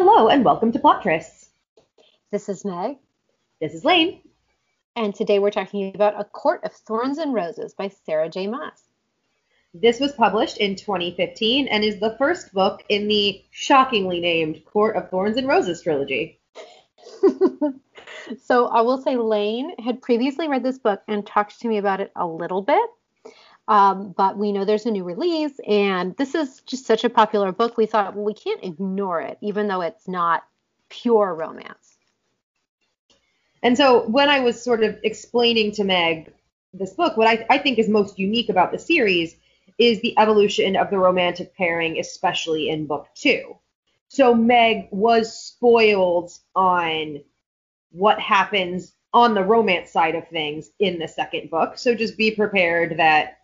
Hello and welcome to Plot Trysts. This is Meg, This is Lane. and today we're talking about A Court of Thorns and Roses by Sarah J. Maas. This was published in 2015 and is the first book in the shockingly named Court of Thorns and Roses trilogy. so I will say Lane had previously read this book and talked to me about it a little bit. Um, but we know there's a new release, and this is just such a popular book. We thought, well, we can't ignore it, even though it's not pure romance. And so when I was sort of explaining to Meg this book, what I, I think is most unique about the series is the evolution of the romantic pairing, especially in book two. So Meg was spoiled on what happens on the romance side of things in the second book. So just be prepared that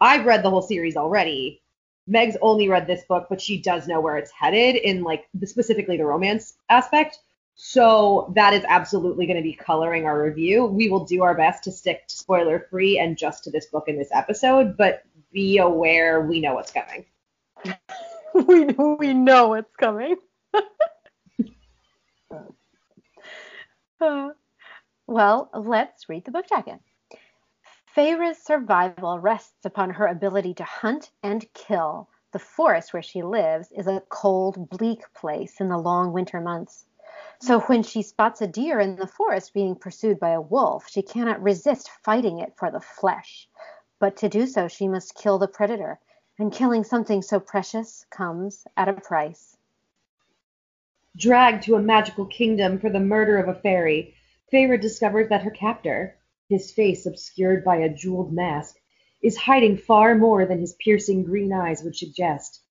I've read the whole series already. Meg's only read this book, but she does know where it's headed in like the, specifically the romance aspect. So that is absolutely going to be coloring our review. We will do our best to stick to spoiler free and just to this book in this episode, but be aware we know what's coming. we we know it's coming. Uh, well, let's read the book jacket. Feyre's survival rests upon her ability to hunt and kill. The forest where she lives is a cold, bleak place in the long winter months. So when she spots a deer in the forest being pursued by a wolf, she cannot resist fighting it for the flesh. But to do so, she must kill the predator, and killing something so precious comes at a price. Dragged to a magical kingdom for the murder of a fairy, Feyre discovers that her captor, his face obscured by a jeweled mask, is hiding far more than his piercing green eyes would suggest.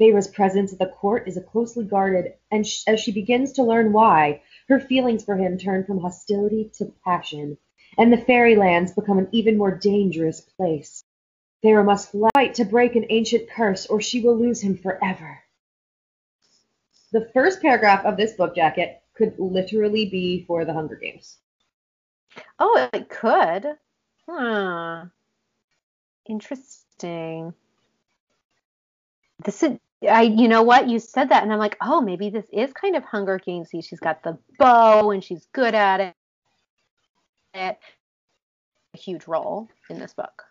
Feyre's presence at the court is closely guarded, and sh- as she begins to learn why, her feelings for him turn from hostility to passion, and the fairylands become an even more dangerous place. Feyre must fight to break an ancient curse, or she will lose him forever. The first paragraph of this book jacket could literally be for the Hunger Games. Oh, it could. Huh. Interesting. This is I you know what? You said that and I'm like, "Oh, maybe this is kind of Hunger Gamesy. She's got the bow and she's good at it." it a huge role in this book.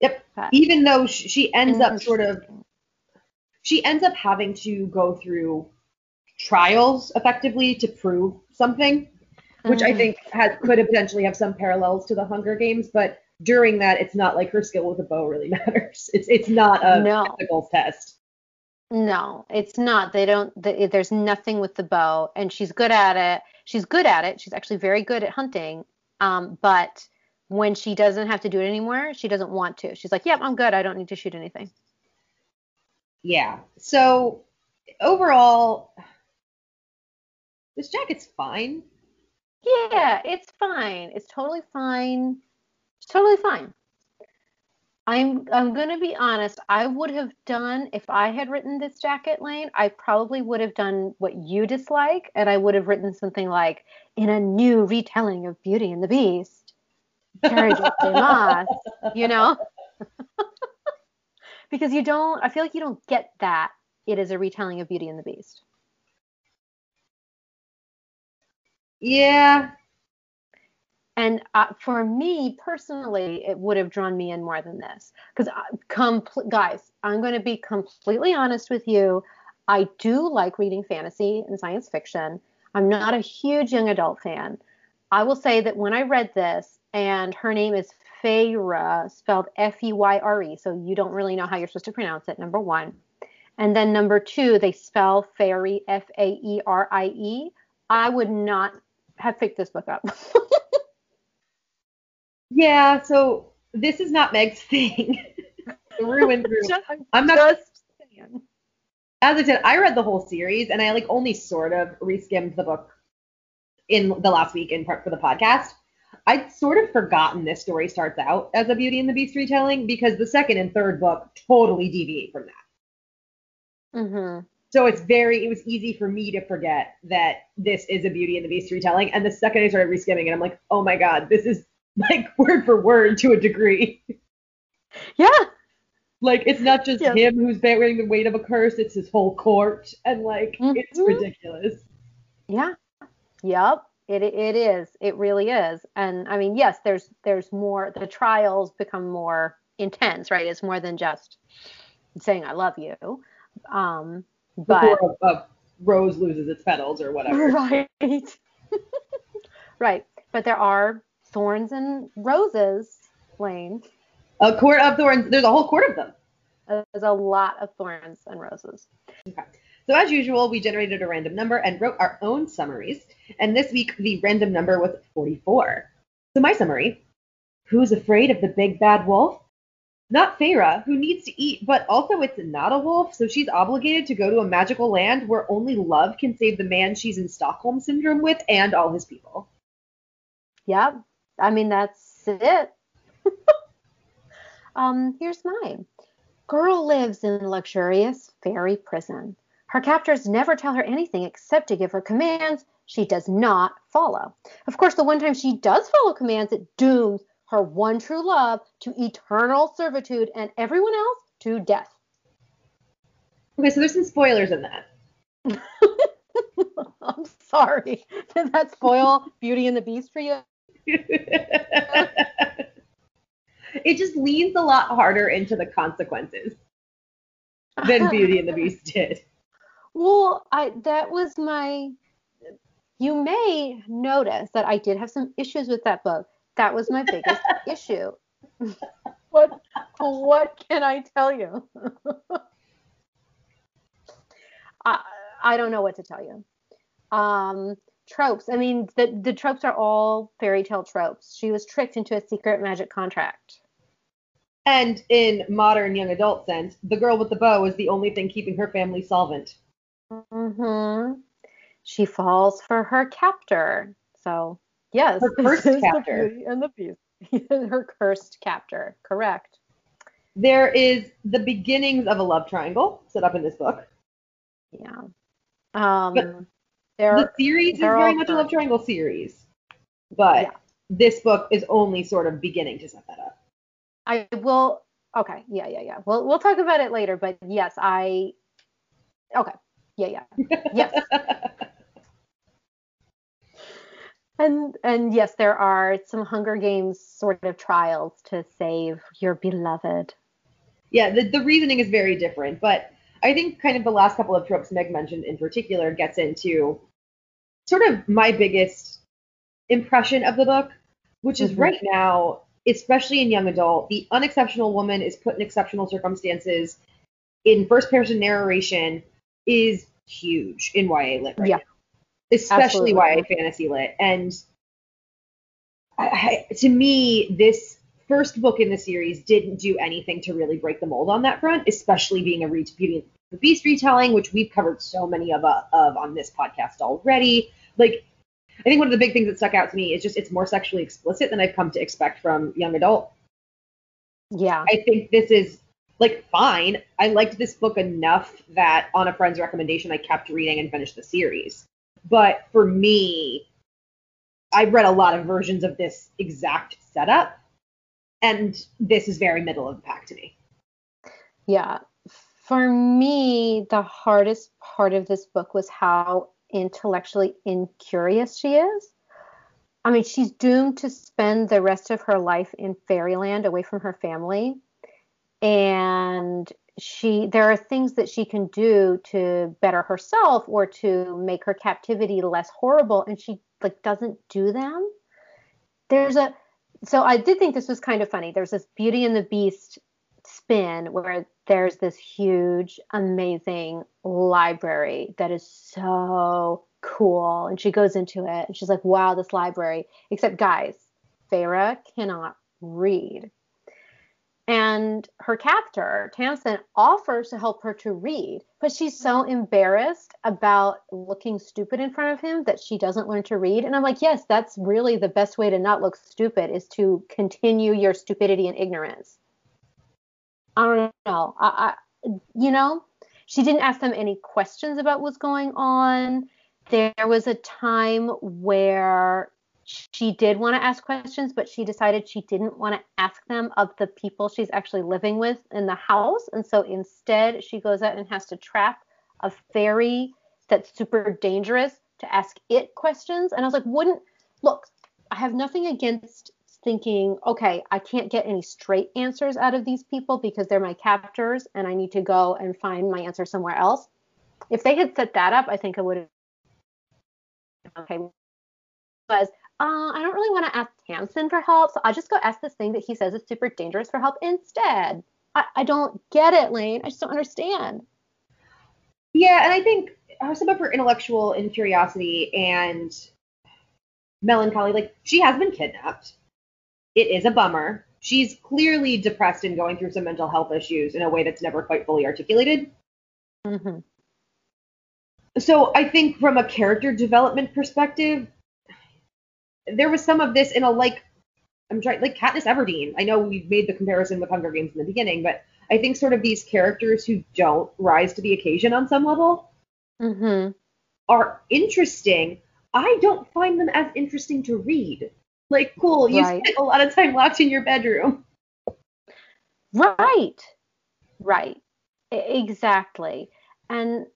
Yep. But- Even though she ends up sort of, she ends up having to go through trials effectively to prove something, which I Mhm. think has could potentially have some parallels to the Hunger Games. But during that, it's not like her skill with a bow really matters. It's it's not a No. physical test. No, it's not. They don't. The, there's nothing with the bow, and she's good at it. She's good at it. She's actually very good at hunting. Um, but when she doesn't have to do it anymore, she doesn't want to. She's like, "Yep, I'm good. I don't need to shoot anything." Yeah. So overall, this jacket's fine. Yeah, it's fine. It's totally fine. It's totally fine. I'm I'm gonna be honest. I would have done if I had written this jacket lane. I probably would have done what you dislike, and I would have written something like in a new retelling of Beauty and the Beast, J. Maas. You know, because you don't. I feel like you don't get that. It is a retelling of Beauty and the Beast. Yeah. And uh, for me personally, it would have drawn me in more than this. Because, compl- guys, I'm going to be completely honest with you. I do like reading fantasy and science fiction. I'm not a huge young adult fan. I will say that when I read this, and her name is Feyre, spelled F E Y R E, so you don't really know how you're supposed to pronounce it, number one. And then number two, they spell fairy F A E R I E. I would not have picked this book up. Yeah. So this is not Meg's thing. through and through. Just- I'm not just saying. as I said, I read the whole series and I like only sort of reskimmed the book in the last week in part for the podcast. I'd sort of forgotten this story starts out as a Beauty and the Beast retelling because the second and third book totally deviate from that. Mm-hmm. So it's very, it was easy for me to forget that this is a Beauty and the Beast retelling. And the second I started reskimming it, I'm like, oh my God, this is like word for word to a degree. Yeah. Like it's not just Yes. him who's bearing the weight of a curse; it's his whole court, and like it's Mhm. ridiculous. Yeah. Yep. It it is. It really is. And I mean, yes, there's there's more the trials become more intense, right? It's more than just saying I love you. Um but Before a, a rose loses its petals or whatever. right. right. But there are thorns and roses, Lane. A court of thorns. There's a whole court of them. There's a lot of thorns and roses. Okay. So as usual, we generated a random number and wrote our own summaries. And this week, the random number was 44. So my summary: Who's afraid of the big bad wolf? Not Feyre, who needs to eat, but also it's not a wolf, so she's obligated to go to a magical land where only love can save the man she's in Stockholm syndrome with and all his people. Yep. I mean, that's it. um, here's mine. Girl lives in luxurious fairy prison. Her captors never tell her anything except to give her commands she does not follow. Of course, the one time she does follow commands, it dooms her one true love to eternal servitude and everyone else to death. Okay, so there's some spoilers in that. I'm sorry. Did that spoil Beauty and the Beast for you? it just leans a lot harder into the consequences than Beauty and the Beast did. Well, I that was my. You may notice that I did have some issues with that book. That was my biggest issue. what what can I tell you? I I don't know what to tell you. Um, tropes. I mean, the the tropes are all fairy tale tropes. She was tricked into a secret magic contract. And in modern young adult sense, the girl with the bow is the only thing keeping her family solvent. hmm She falls for her captor. So yes, Her cursed the captor. Beauty and the Beast. her cursed captor. Correct. There is the beginnings of a love triangle set up in this book. Yeah. Um, But there. the series is very much a love triangle series, but Yeah. this book is only sort of beginning to set that up. I will. Okay. Yeah. Yeah. Yeah. We'll we'll talk about it later. But yes, I. Okay. Yeah. Yeah. Yes. And and yes, there are some Hunger Games sort of trials to save your beloved. yeah, the, the reasoning is very different, but I think kind of the last couple of tropes Meg mentioned in particular gets into sort of my biggest impression of the book, which is Mhm. right now, especially in young adult, the unexceptional woman is put in exceptional circumstances in first person narration is huge in YA lit right Yeah. now, especially Absolutely. YA fantasy lit. And I, I, to me, this first book in the series didn't do anything to really break the mold on that front, especially being a re- Beauty and the Beast retelling, which we've covered so many of, uh, of on this podcast already. Like, I think one of the big things that stuck out to me is just it's more sexually explicit than I've come to expect from young adult. Yeah. I think this is like fine. I liked this book enough that on a friend's recommendation, I kept reading and finished the series. But for me, I've read a lot of versions of this exact setup, and this is very middle of the pack to me. Yeah. For me, the hardest part of this book was how intellectually incurious she is. I mean, she's doomed to spend the rest of her life in fairyland away from her family. And she there are things that she can do to better herself or to make her captivity less horrible and she like doesn't do them. There's a so I did think this was kind of funny. There's this Beauty and the Beast spin where there's this huge, amazing library that is so cool. And she goes into it and she's like, wow, this library. Except, guys, Feyre cannot read. And her captor, Tamlin, offers to help her to read, but she's so mm-hmm. embarrassed about looking stupid in front of him that she doesn't learn to read. And I'm like, yes, that's really the best way to not look stupid is to continue your stupidity and ignorance. I don't know. I, I you know, she didn't ask them any questions about what's going on. There was a time where she did want to ask questions, but she decided she didn't want to ask them of the people she's actually living with in the house. And so instead, she goes out and has to trap a fairy that's super dangerous to ask it questions. And I was like, wouldn't look, I have nothing against thinking, okay, I can't get any straight answers out of these people because they're my captors and I need to go and find my answer somewhere else. If they had set that up, I think I would have okay was uh, I don't really want to ask Tamlin for help, so I'll just go ask this thing that he says is super dangerous for help instead. I, I don't get it, Lane. I just don't understand. Yeah, and I think some of her intellectual incuriosity and melancholy, like she has been kidnapped. It is a bummer. She's clearly depressed and going through some mental health issues in a way that's never quite fully articulated. Mm-hmm. So I think from a character development perspective, there was some of this in a like I'm trying like Katniss Everdeen. I know we made the comparison with Hunger Games in the beginning, but I think sort of these characters who don't rise to the occasion on some level mm-hmm. are interesting. I don't find them as interesting to read. Like, cool, you Right. spent a lot of time locked in your bedroom. Right. Right. Exactly. And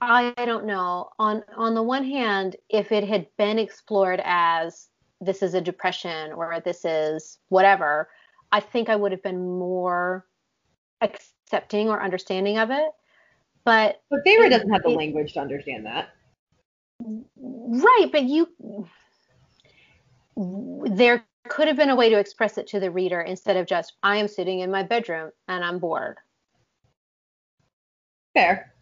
I don't know. On on the one hand, if it had been explored as this is a depression or this is whatever, I think I would have been more accepting or understanding of it. But But Feyre doesn't have the it- language to understand that. right, but you there could have been a way to express it to the reader instead of just I am sitting in my bedroom and I'm bored. Fair.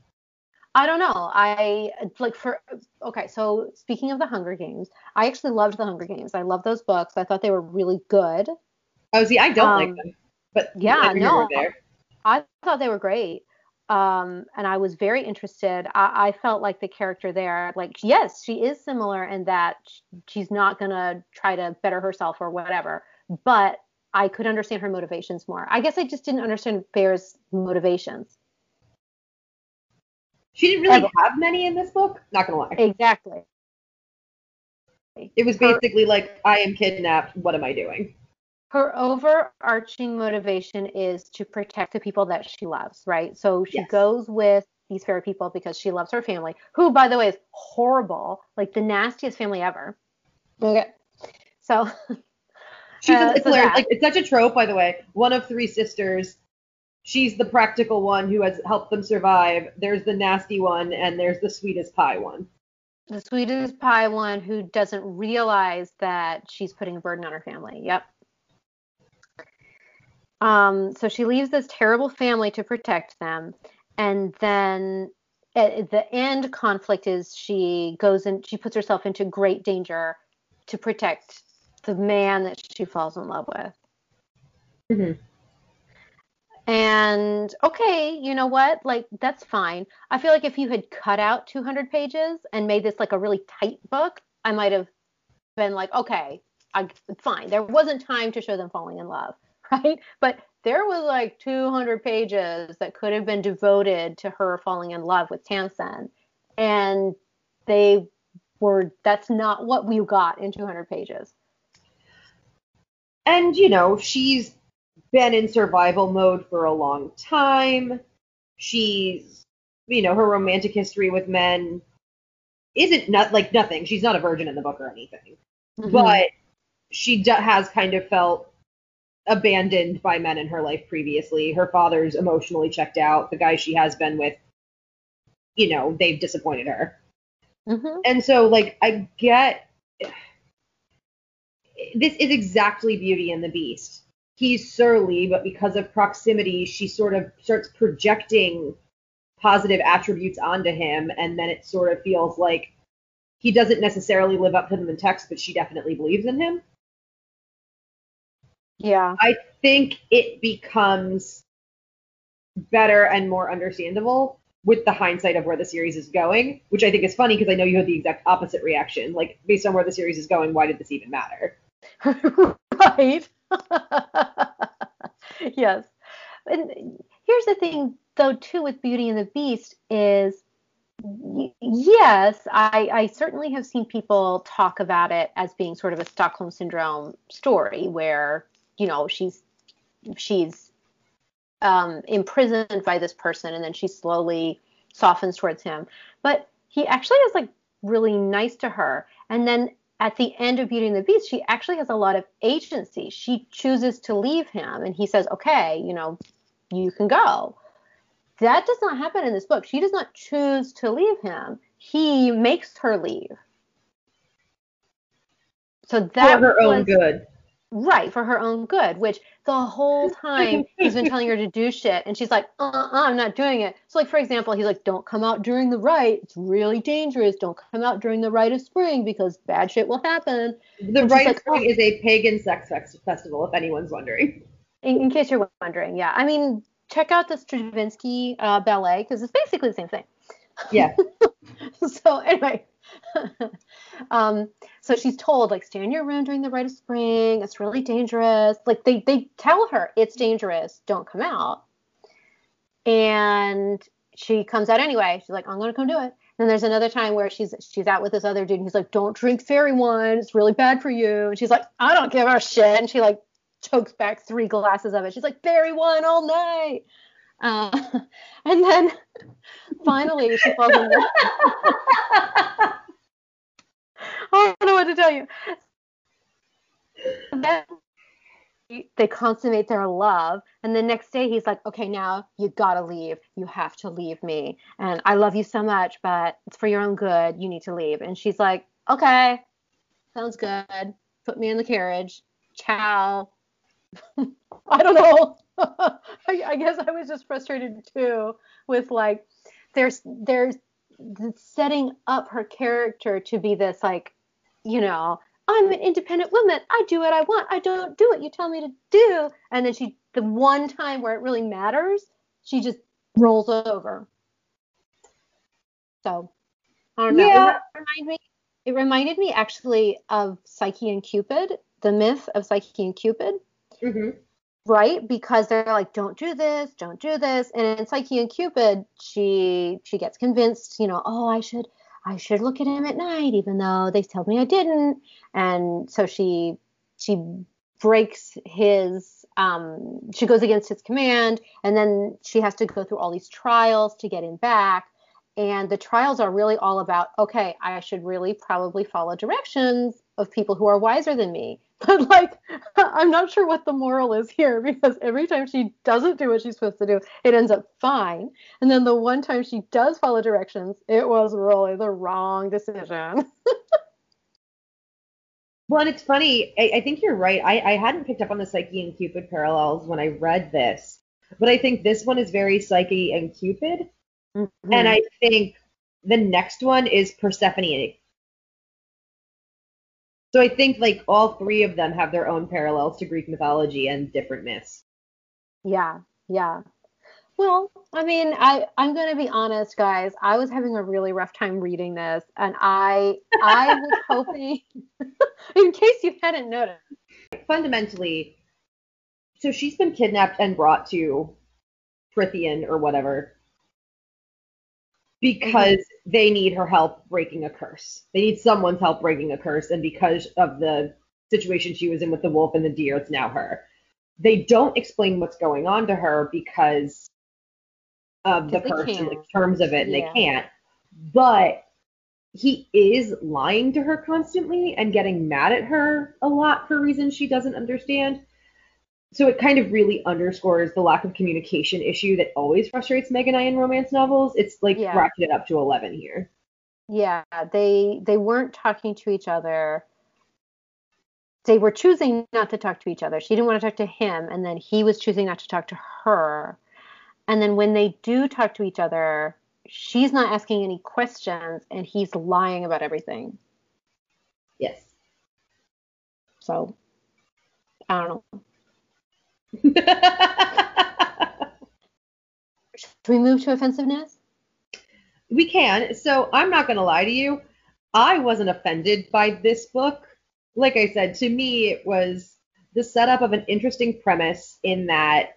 I don't know. I like for okay. So speaking of the Hunger Games, I actually loved the Hunger Games. I love those books. I thought they were really good. Oh, see, I don't Um, like them. But yeah, neither here nor no. I thought they were great. Um, and I was very interested. I, I felt like the character there, like yes, she is similar in that she's not gonna try to better herself or whatever. But I could understand her motivations more. I guess I just didn't understand Feyre's motivations. She didn't really Ever. have many in this book. Not gonna lie. Exactly. It was Her- basically like, I am kidnapped. What am I doing? her overarching motivation is to protect the people that she loves, right? So she Yes. goes with these fairy people because she loves her family, who, by the way, is horrible, like the nastiest family ever. Okay. So, She's Uh, so like it's such a trope, by the way. One of three sisters. She's the practical one who has helped them survive. There's the nasty one, and there's the sweetest pie one. the sweetest pie one who doesn't realize that she's putting a burden on her family. Yep. Um, so she leaves this terrible family to protect them, and then at the end conflict is she goes and she puts herself into great danger to protect the man that she falls in love with. Mhm. And okay, you know what? Like that's fine. I feel like if you had cut out 200 pages and made this like a really tight book, I might have been like, okay, I, fine. There wasn't time to show them falling in love, right? But there was like 200 pages that could have been devoted to her falling in love with Tamlin, and they were. That's not what we got in 200 pages. And you know, she's been in survival mode for a long time. She's, you know, her romantic history with men isn't not like nothing. She's not a virgin in the book or anything, Mm-hmm. but she do- has kind of felt abandoned by men in her life previously. Her father's emotionally checked out. The guy she has been with, you know, they've disappointed her. Mhm. And so, like, I get this is exactly Beauty and the Beast. He's surly, but because of proximity, she sort of starts projecting positive attributes onto him, and then it sort of feels like he doesn't necessarily live up to them in text, but she definitely believes in him. yeah. I think it becomes better and more understandable with the hindsight of where the series is going, which I think is funny because I know you had the exact opposite reaction. Like, based on where the series is going, why did this even matter? right. yes. And here's the thing, though, too, with Beauty and the Beast is yes, I, I certainly have seen people talk about it as being sort of a Stockholm syndrome story where, you know, she's she's um, imprisoned by this person and then she slowly softens towards him. But he actually is like really nice to her. And then at the end of Beauty and the Beast, she actually has a lot of agency. She chooses to leave him and he says, okay, you know, you can go. That does not happen in this book. She does not choose to leave him. He makes her leave. So that for her was, own good. Right, for her own good, which the whole time he's been telling her to do shit and she's like, uh-uh, I'm not doing it. So like for example, he's like, don't come out during the rite. It's really dangerous. Don't come out during the rite of spring because bad shit will happen. The rite like, of spring oh. is a pagan sex festival, if anyone's wondering. In, in case you're wondering, yeah. I mean, check out the Stravinsky uh, ballet because it's basically the same thing. Yeah. so anyway, um, so she's told like stay in your room during the rite of spring. It's really dangerous. Like they they tell her it's dangerous. Don't come out. And she comes out anyway. She's like, I'm gonna come do it. And there's another time where she's she's out with this other dude and he's like, Don't drink fairy wine. It's really bad for you. And she's like, I don't give a shit. And she like chokes back three glasses of it. She's like, fairy wine all night. Uh, and then finally she falls in love. I don't know what to tell you. then they consummate their love, and the next day he's like, "Okay, now you gotta leave. You have to leave me, and I love you so much, but it's for your own good. You need to leave." And she's like, "Okay, sounds good. Put me in the carriage. Ciao." I don't know. I, I guess I was just frustrated too with like there's there's setting up her character to be this like you know i'm an independent woman. I do what i want. I don't do what you tell me to do. And then she the one time where it really matters she just rolls over. So i don't know. Yeah. it, reminded me, it reminded me actually of psyche and cupid the myth of psyche and cupid. Mm-hmm. Right? Because they're like don't do this don't do this. And in psyche and cupid she she gets convinced you know oh i should i should look at him at night even though they told me i didn't. And so she she breaks his um she goes against his command and then she has to go through all these trials to get him back. And the trials are really all about okay i should really probably follow directions of people who are wiser than me but like i'm not sure what the moral is here because every time she doesn't do what she's supposed to do it ends up fine. And then the one time she does follow directions it was really the wrong decision. Well and it's funny I, I, think you're right. I, I hadn't picked up on the psyche and cupid parallels when i read this but i think this one is very psyche and cupid. Mm-hmm. and i think the next one is persephone so I think like all three of them have their own parallels to Greek mythology and different myths. Yeah, yeah. Well, I mean, I I'm gonna be honest, guys. I was having a really rough time reading this, and I I was hoping, in case you hadn't noticed. Fundamentally, so she's been kidnapped and brought to Prythian or whatever because mm-hmm. they need her help breaking a curse. They need someone's help breaking a curse, and because of the situation she was in with the wolf and the deer, it's now her. They don't explain what's going on to her because of the curse and the terms of it, and yeah. they can't. But he is lying to her constantly and getting mad at her a lot for reasons she doesn't understand so it kind of really underscores the lack of communication issue that always frustrates Meg and I in romance novels. It's like yeah. ratcheted up to 11 here. Yeah, they they weren't talking to each other. They were choosing not to talk to each other. She didn't want to talk to him, and then he was choosing not to talk to her. And then when they do talk to each other, she's not asking any questions, and he's lying about everything. Yes. So, I don't know. Should we move to offensiveness? We can. So I'm not going to lie to you. I wasn't offended by this book. Like I said, to me, it was the setup of an interesting premise in that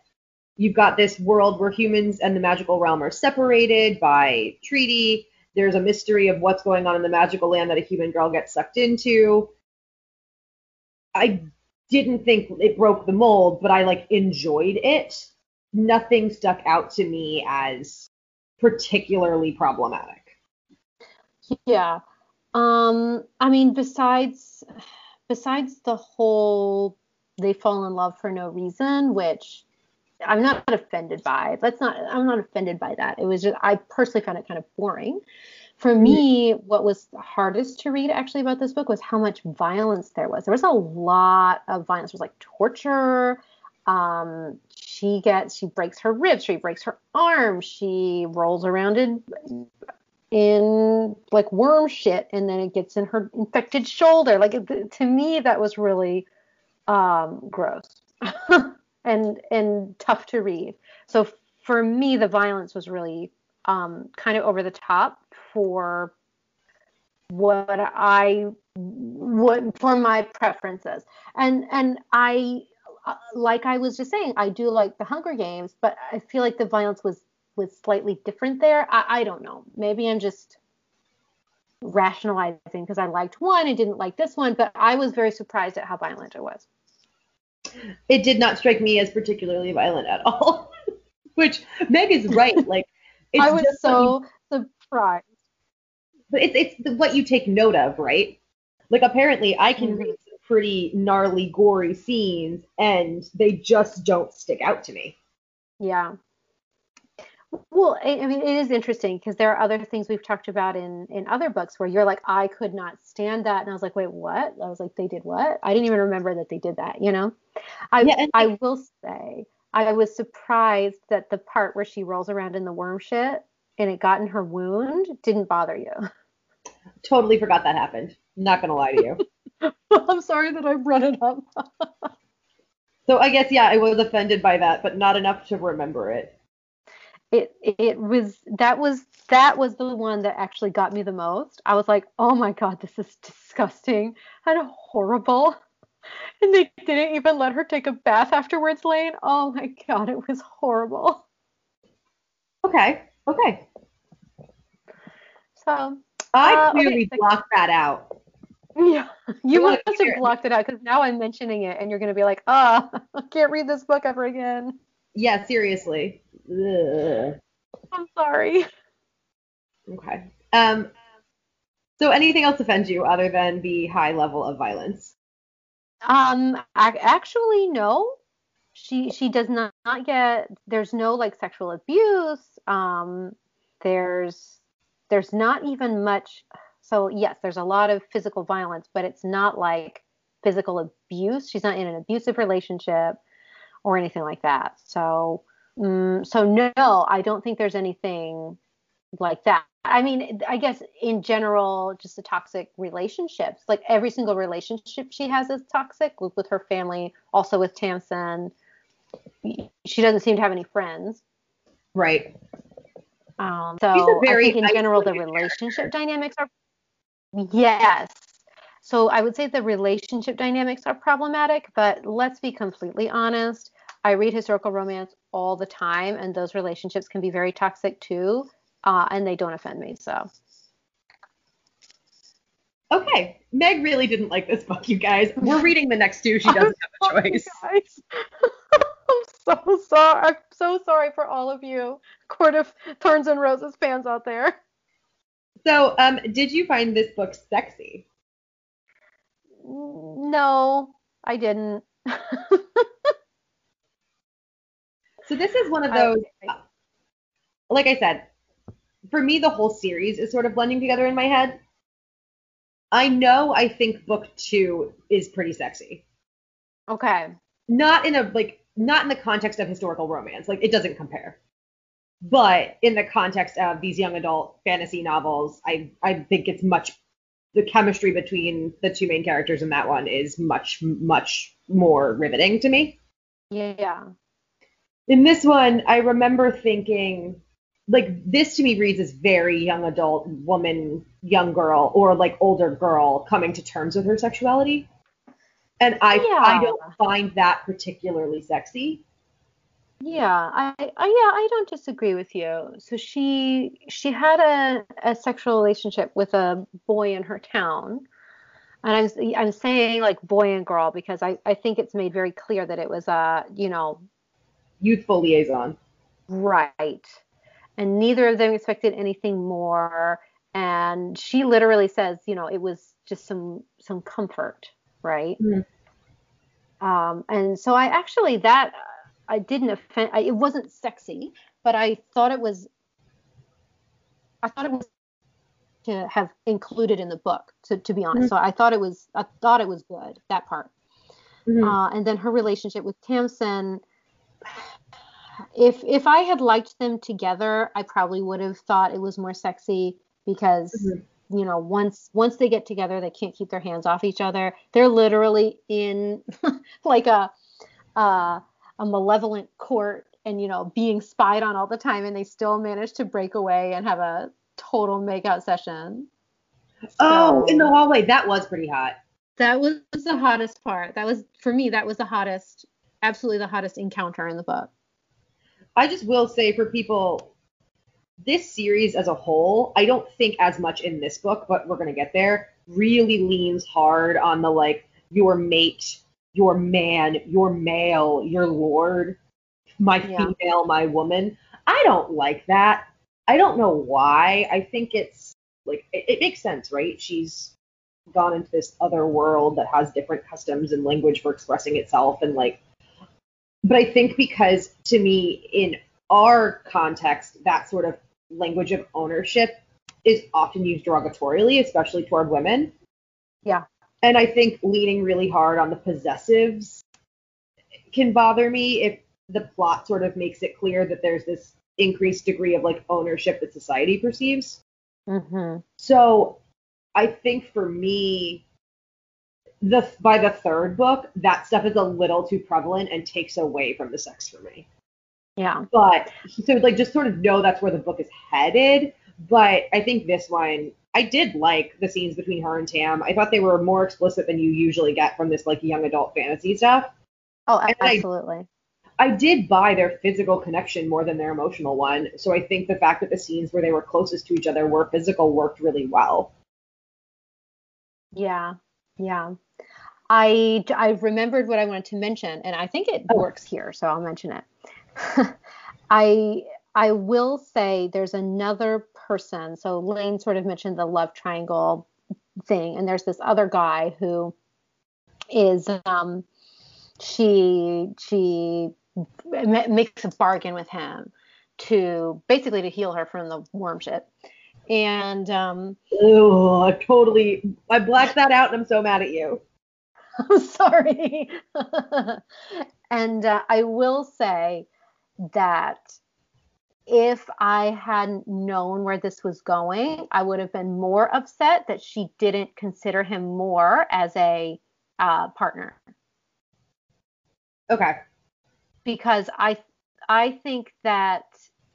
you've got this world where humans and the magical realm are separated by treaty, there's a mystery of what's going on in the magical land that a human girl gets sucked into. I didn't think it broke the mold, but I like enjoyed it. Nothing stuck out to me as particularly problematic. Yeah. Um I mean besides besides the whole they fall in love for no reason, which I'm not offended by. That's not I'm not offended by that. It was just I personally found it kind of boring. For me, what was hardest to read actually about this book was how much violence there was. There was a lot of violence. There was like torture. Um, she gets she breaks her ribs, she breaks her arm, she rolls around in in like worm shit, and then it gets in her infected shoulder. Like it, to me, that was really um, gross and and tough to read. So for me, the violence was really um, kind of over the top for what I for my preferences. And and I like I was just saying, I do like the Hunger Games, but I feel like the violence was was slightly different there. I, I don't know. Maybe I'm just rationalizing because I liked one and didn't like this one, but I was very surprised at how violent it was. It did not strike me as particularly violent at all. Which Meg is right. Like I was so you, surprised. But it's it's what you take note of, right? Like apparently I can mm-hmm. read some pretty gnarly, gory scenes, and they just don't stick out to me. Yeah. Well, I mean, it is interesting because there are other things we've talked about in in other books where you're like, I could not stand that, and I was like, wait, what? I was like, they did what? I didn't even remember that they did that. You know, I yeah, I will say I was surprised that the part where she rolls around in the worm shit and it got in her wound didn't bother you. Totally forgot that happened. Not gonna lie to you. I'm sorry that I brought it up. so I guess yeah, I was offended by that, but not enough to remember it. It it was that was that was the one that actually got me the most. I was like, oh my god, this is disgusting and horrible. And they didn't even let her take a bath afterwards, Lane. Oh my god, it was horrible. Okay. Okay. So I uh, clearly blocked that out. Yeah, you must have blocked it out because now I'm mentioning it, and you're gonna be like, "Ah, oh, I can't read this book ever again." Yeah, seriously. Ugh. I'm sorry. Okay. Um. So, anything else offends you other than the high level of violence? Um. Actually, no. She she does not, not get. There's no like sexual abuse. Um. There's there's not even much. So yes, there's a lot of physical violence, but it's not like physical abuse. She's not in an abusive relationship or anything like that. So um, so no, I don't think there's anything like that. I mean, I guess in general, just the toxic relationships. Like every single relationship she has is toxic with, with her family, also with Tamlin. She doesn't seem to have any friends. Right. Um, so I think in general the relationship character. dynamics are yes. So I would say the relationship dynamics are problematic, but let's be completely honest. I read historical romance all the time, and those relationships can be very toxic too, uh, and they don't offend me. So. Okay, Meg really didn't like this book, you guys. We're reading the next two. She doesn't have a choice. I'm so sorry. I'm so sorry for all of you, Court of Thorns and Roses fans out there. So, um, did you find this book sexy? No, I didn't. so this is one of those. I, like I said, for me, the whole series is sort of blending together in my head. I know I think book two is pretty sexy. Okay. Not in a like not in the context of historical romance. Like it doesn't compare. But in the context of these young adult fantasy novels, I I think it's much the chemistry between the two main characters in that one is much much more riveting to me. Yeah. In this one, I remember thinking like this to me reads as very young adult woman, young girl, or like older girl coming to terms with her sexuality. And I yeah. I don't find that particularly sexy. Yeah, I, I yeah, I don't disagree with you. So she she had a, a sexual relationship with a boy in her town. And I'm I'm saying like boy and girl because I, I think it's made very clear that it was a, you know, youthful liaison. Right. And neither of them expected anything more. And she literally says, you know, it was just some some comfort, right? Mm-hmm. Um, and so I actually that I didn't offend. I, it wasn't sexy, but I thought it was. I thought it was to have included in the book. To, to be honest, mm-hmm. so I thought it was. I thought it was good that part. Mm-hmm. Uh, and then her relationship with Tamlin. If if I had liked them together, I probably would have thought it was more sexy because mm-hmm. You know once once they get together, they can't keep their hands off each other. They're literally in like a. Uh, a malevolent court and you know being spied on all the time and they still manage to break away and have a total makeout session oh in the hallway that was pretty hot that was the hottest part that was for me that was the hottest absolutely the hottest encounter in the book i just will say for people this series as a whole i don't think as much in this book but we're going to get there really leans hard on the like your mate your man, your male, your lord, my yeah. female, my woman. I don't like that. I don't know why. I think it's like it, it, makes sense, right? She's gone into this other world that has different customs and language for expressing itself and like but I think because to me in our context that sort of language of ownership is often used derogatorily, especially toward women. Yeah. And I think leaning really hard on the possessives can bother me if the plot sort of makes it clear that there's this increased degree of like ownership that society perceives. Mm-hmm. So I think for me, the by the third book, that stuff is a little too prevalent and takes away from the sex for me. Yeah. But so like just sort of know that's where the book is headed. But I think this one I did like the scenes between her and Tam. I thought they were more explicit than you usually get from this like young adult fantasy stuff. Oh, absolutely. I, I did buy their physical connection more than their emotional one. So I think the fact that the scenes where they were closest to each other were physical worked really well. Yeah. Yeah. I I remembered what I wanted to mention and I think it oh. works here, so I'll mention it. I I will say there's another person. So Lane sort of mentioned the love triangle thing, and there's this other guy who is um, she she makes a bargain with him to basically to heal her from the worm shit. And um oh, I totally I blacked that out and I'm so mad at you. I'm sorry. and uh, I will say that if I hadn't known where this was going, I would have been more upset that she didn't consider him more as a uh, partner. Okay. Because I I think that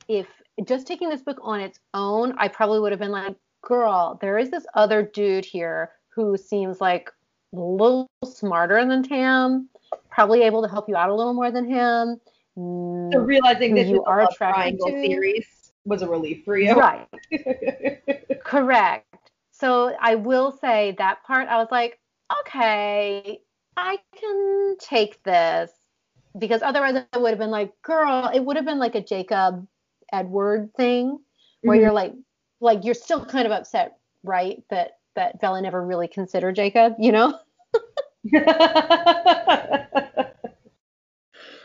if just taking this book on its own, I probably would have been like, girl, there is this other dude here who seems like a little smarter than Tam, probably able to help you out a little more than him so realizing that you are a triangle to. series was a relief for you. Right. Correct. So I will say that part I was like, okay, I can take this because otherwise I would have been like, girl, it would have been like a Jacob Edward thing where mm-hmm. you're like like you're still kind of upset, right? That that Bella never really considered Jacob, you know?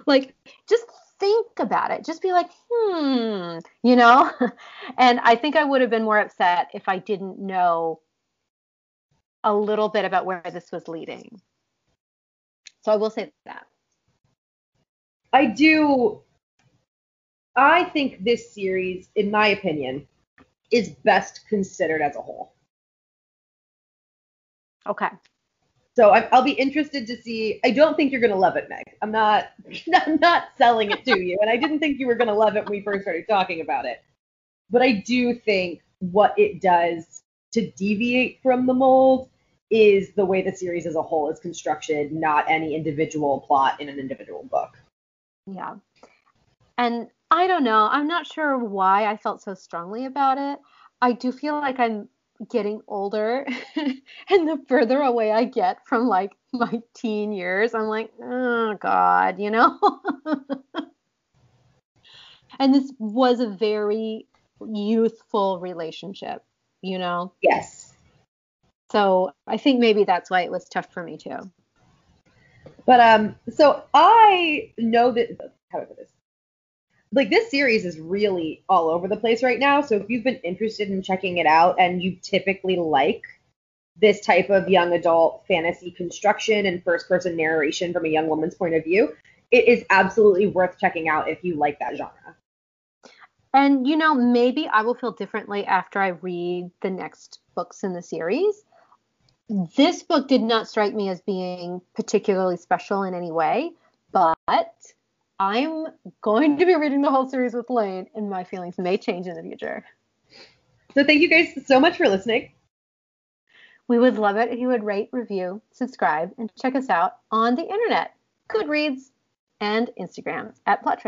like just think about it. Just be like, hmm, you know? and I think I would have been more upset if I didn't know a little bit about where this was leading. So I will say that. I do. I think this series, in my opinion, is best considered as a whole. Okay. So I, will be interested to see. I don't think you're gonna love it, Meg. I'm not. I'm not selling it to you, and I didn't think you were gonna love it when we first started talking about it. But I do think what it does to deviate from the mold is the way the series as a whole is constructed, not any individual plot in an individual book. Yeah. And I don't know. I'm not sure why I felt so strongly about it. I do feel like I'm getting older and the further away I get from like my teen years, I'm like, oh God, you know? and this was a very youthful relationship, you know? Yes. So I think maybe that's why it was tough for me too. But um, so I know that how do this? Like this series is really all over the place right now. So if you've been interested in checking it out and you typically like this type of young adult fantasy construction and first person narration from a young woman's point of view, it is absolutely worth checking out if you like that genre. And you know, maybe I will feel differently after I read the next books in the series. This book did not strike me as being particularly special in any way, but I'm going to be reading the whole series with Lane, and my feelings may change in the future. So, thank you guys so much for listening. We would love it if you would rate, review, subscribe, and check us out on the internet, Goodreads, and Instagram at Plot